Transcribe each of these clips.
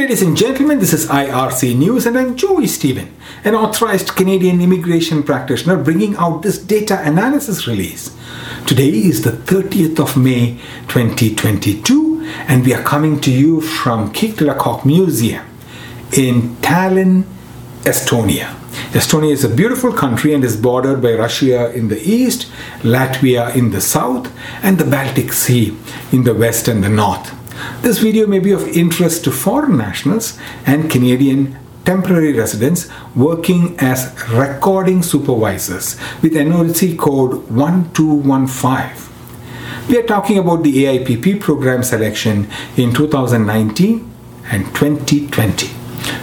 ladies and gentlemen. This is IRC News, and I'm Joey Stephen, an authorized Canadian immigration practitioner bringing out this data analysis release. Today is the 30th of May 2022, and we are coming to you from Kiek in de Kök Museum in Tallinn, Estonia. Estonia is a beautiful country and is bordered by Russia in the east, Latvia in the south, and the Baltic Sea in the west and the north. This video may be of interest to foreign nationals and Canadian temporary residents working as recording supervisors with NOC code 1215. We are talking about the AIPP program selection in 2019 and 2020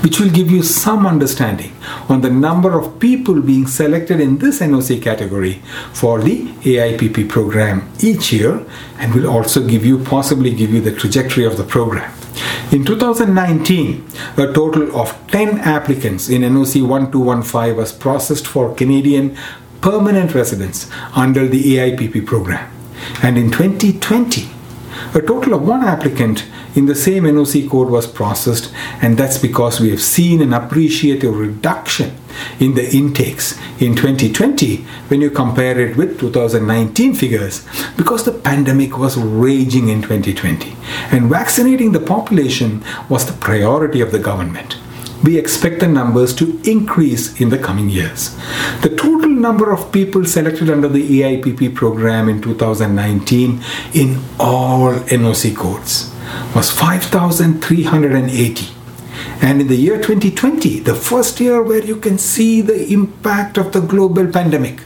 which will give you some understanding on the number of people being selected in this NOC category for the AIPP program each year and will also give you possibly give you the trajectory of the program. In 2019, a total of 10 applicants in NOC 1215 was processed for Canadian permanent residents under the AIPP program. And in 2020, a total of one applicant in the same NOC code was processed, and that's because we have seen an appreciative reduction in the intakes in 2020 when you compare it with 2019 figures because the pandemic was raging in 2020 and vaccinating the population was the priority of the government we expect the numbers to increase in the coming years. The total number of people selected under the AIPP program in 2019 in all NOC codes was 5,380. And in the year 2020, the first year where you can see the impact of the global pandemic,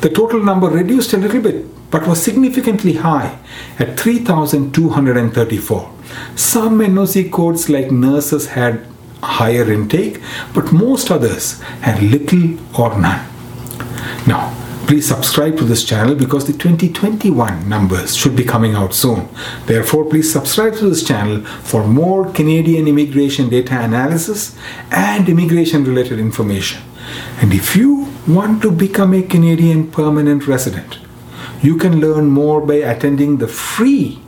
the total number reduced a little bit but was significantly high at 3,234. Some NOC codes like nurses had higher intake, but most others had little or none. Now, please subscribe to this channel because the 2021 numbers should be coming out soon. Therefore, please subscribe to this channel for more Canadian immigration data analysis and immigration related information. And if you want to become a Canadian permanent resident, you can learn more by attending the free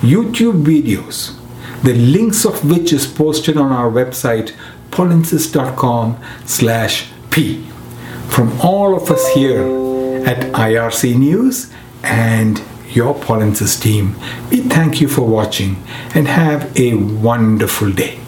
YouTube videos the links of which is posted on our website polinsys.com slash p from all of us here at irc news and your Polinsys team. We thank you for watching and have a wonderful day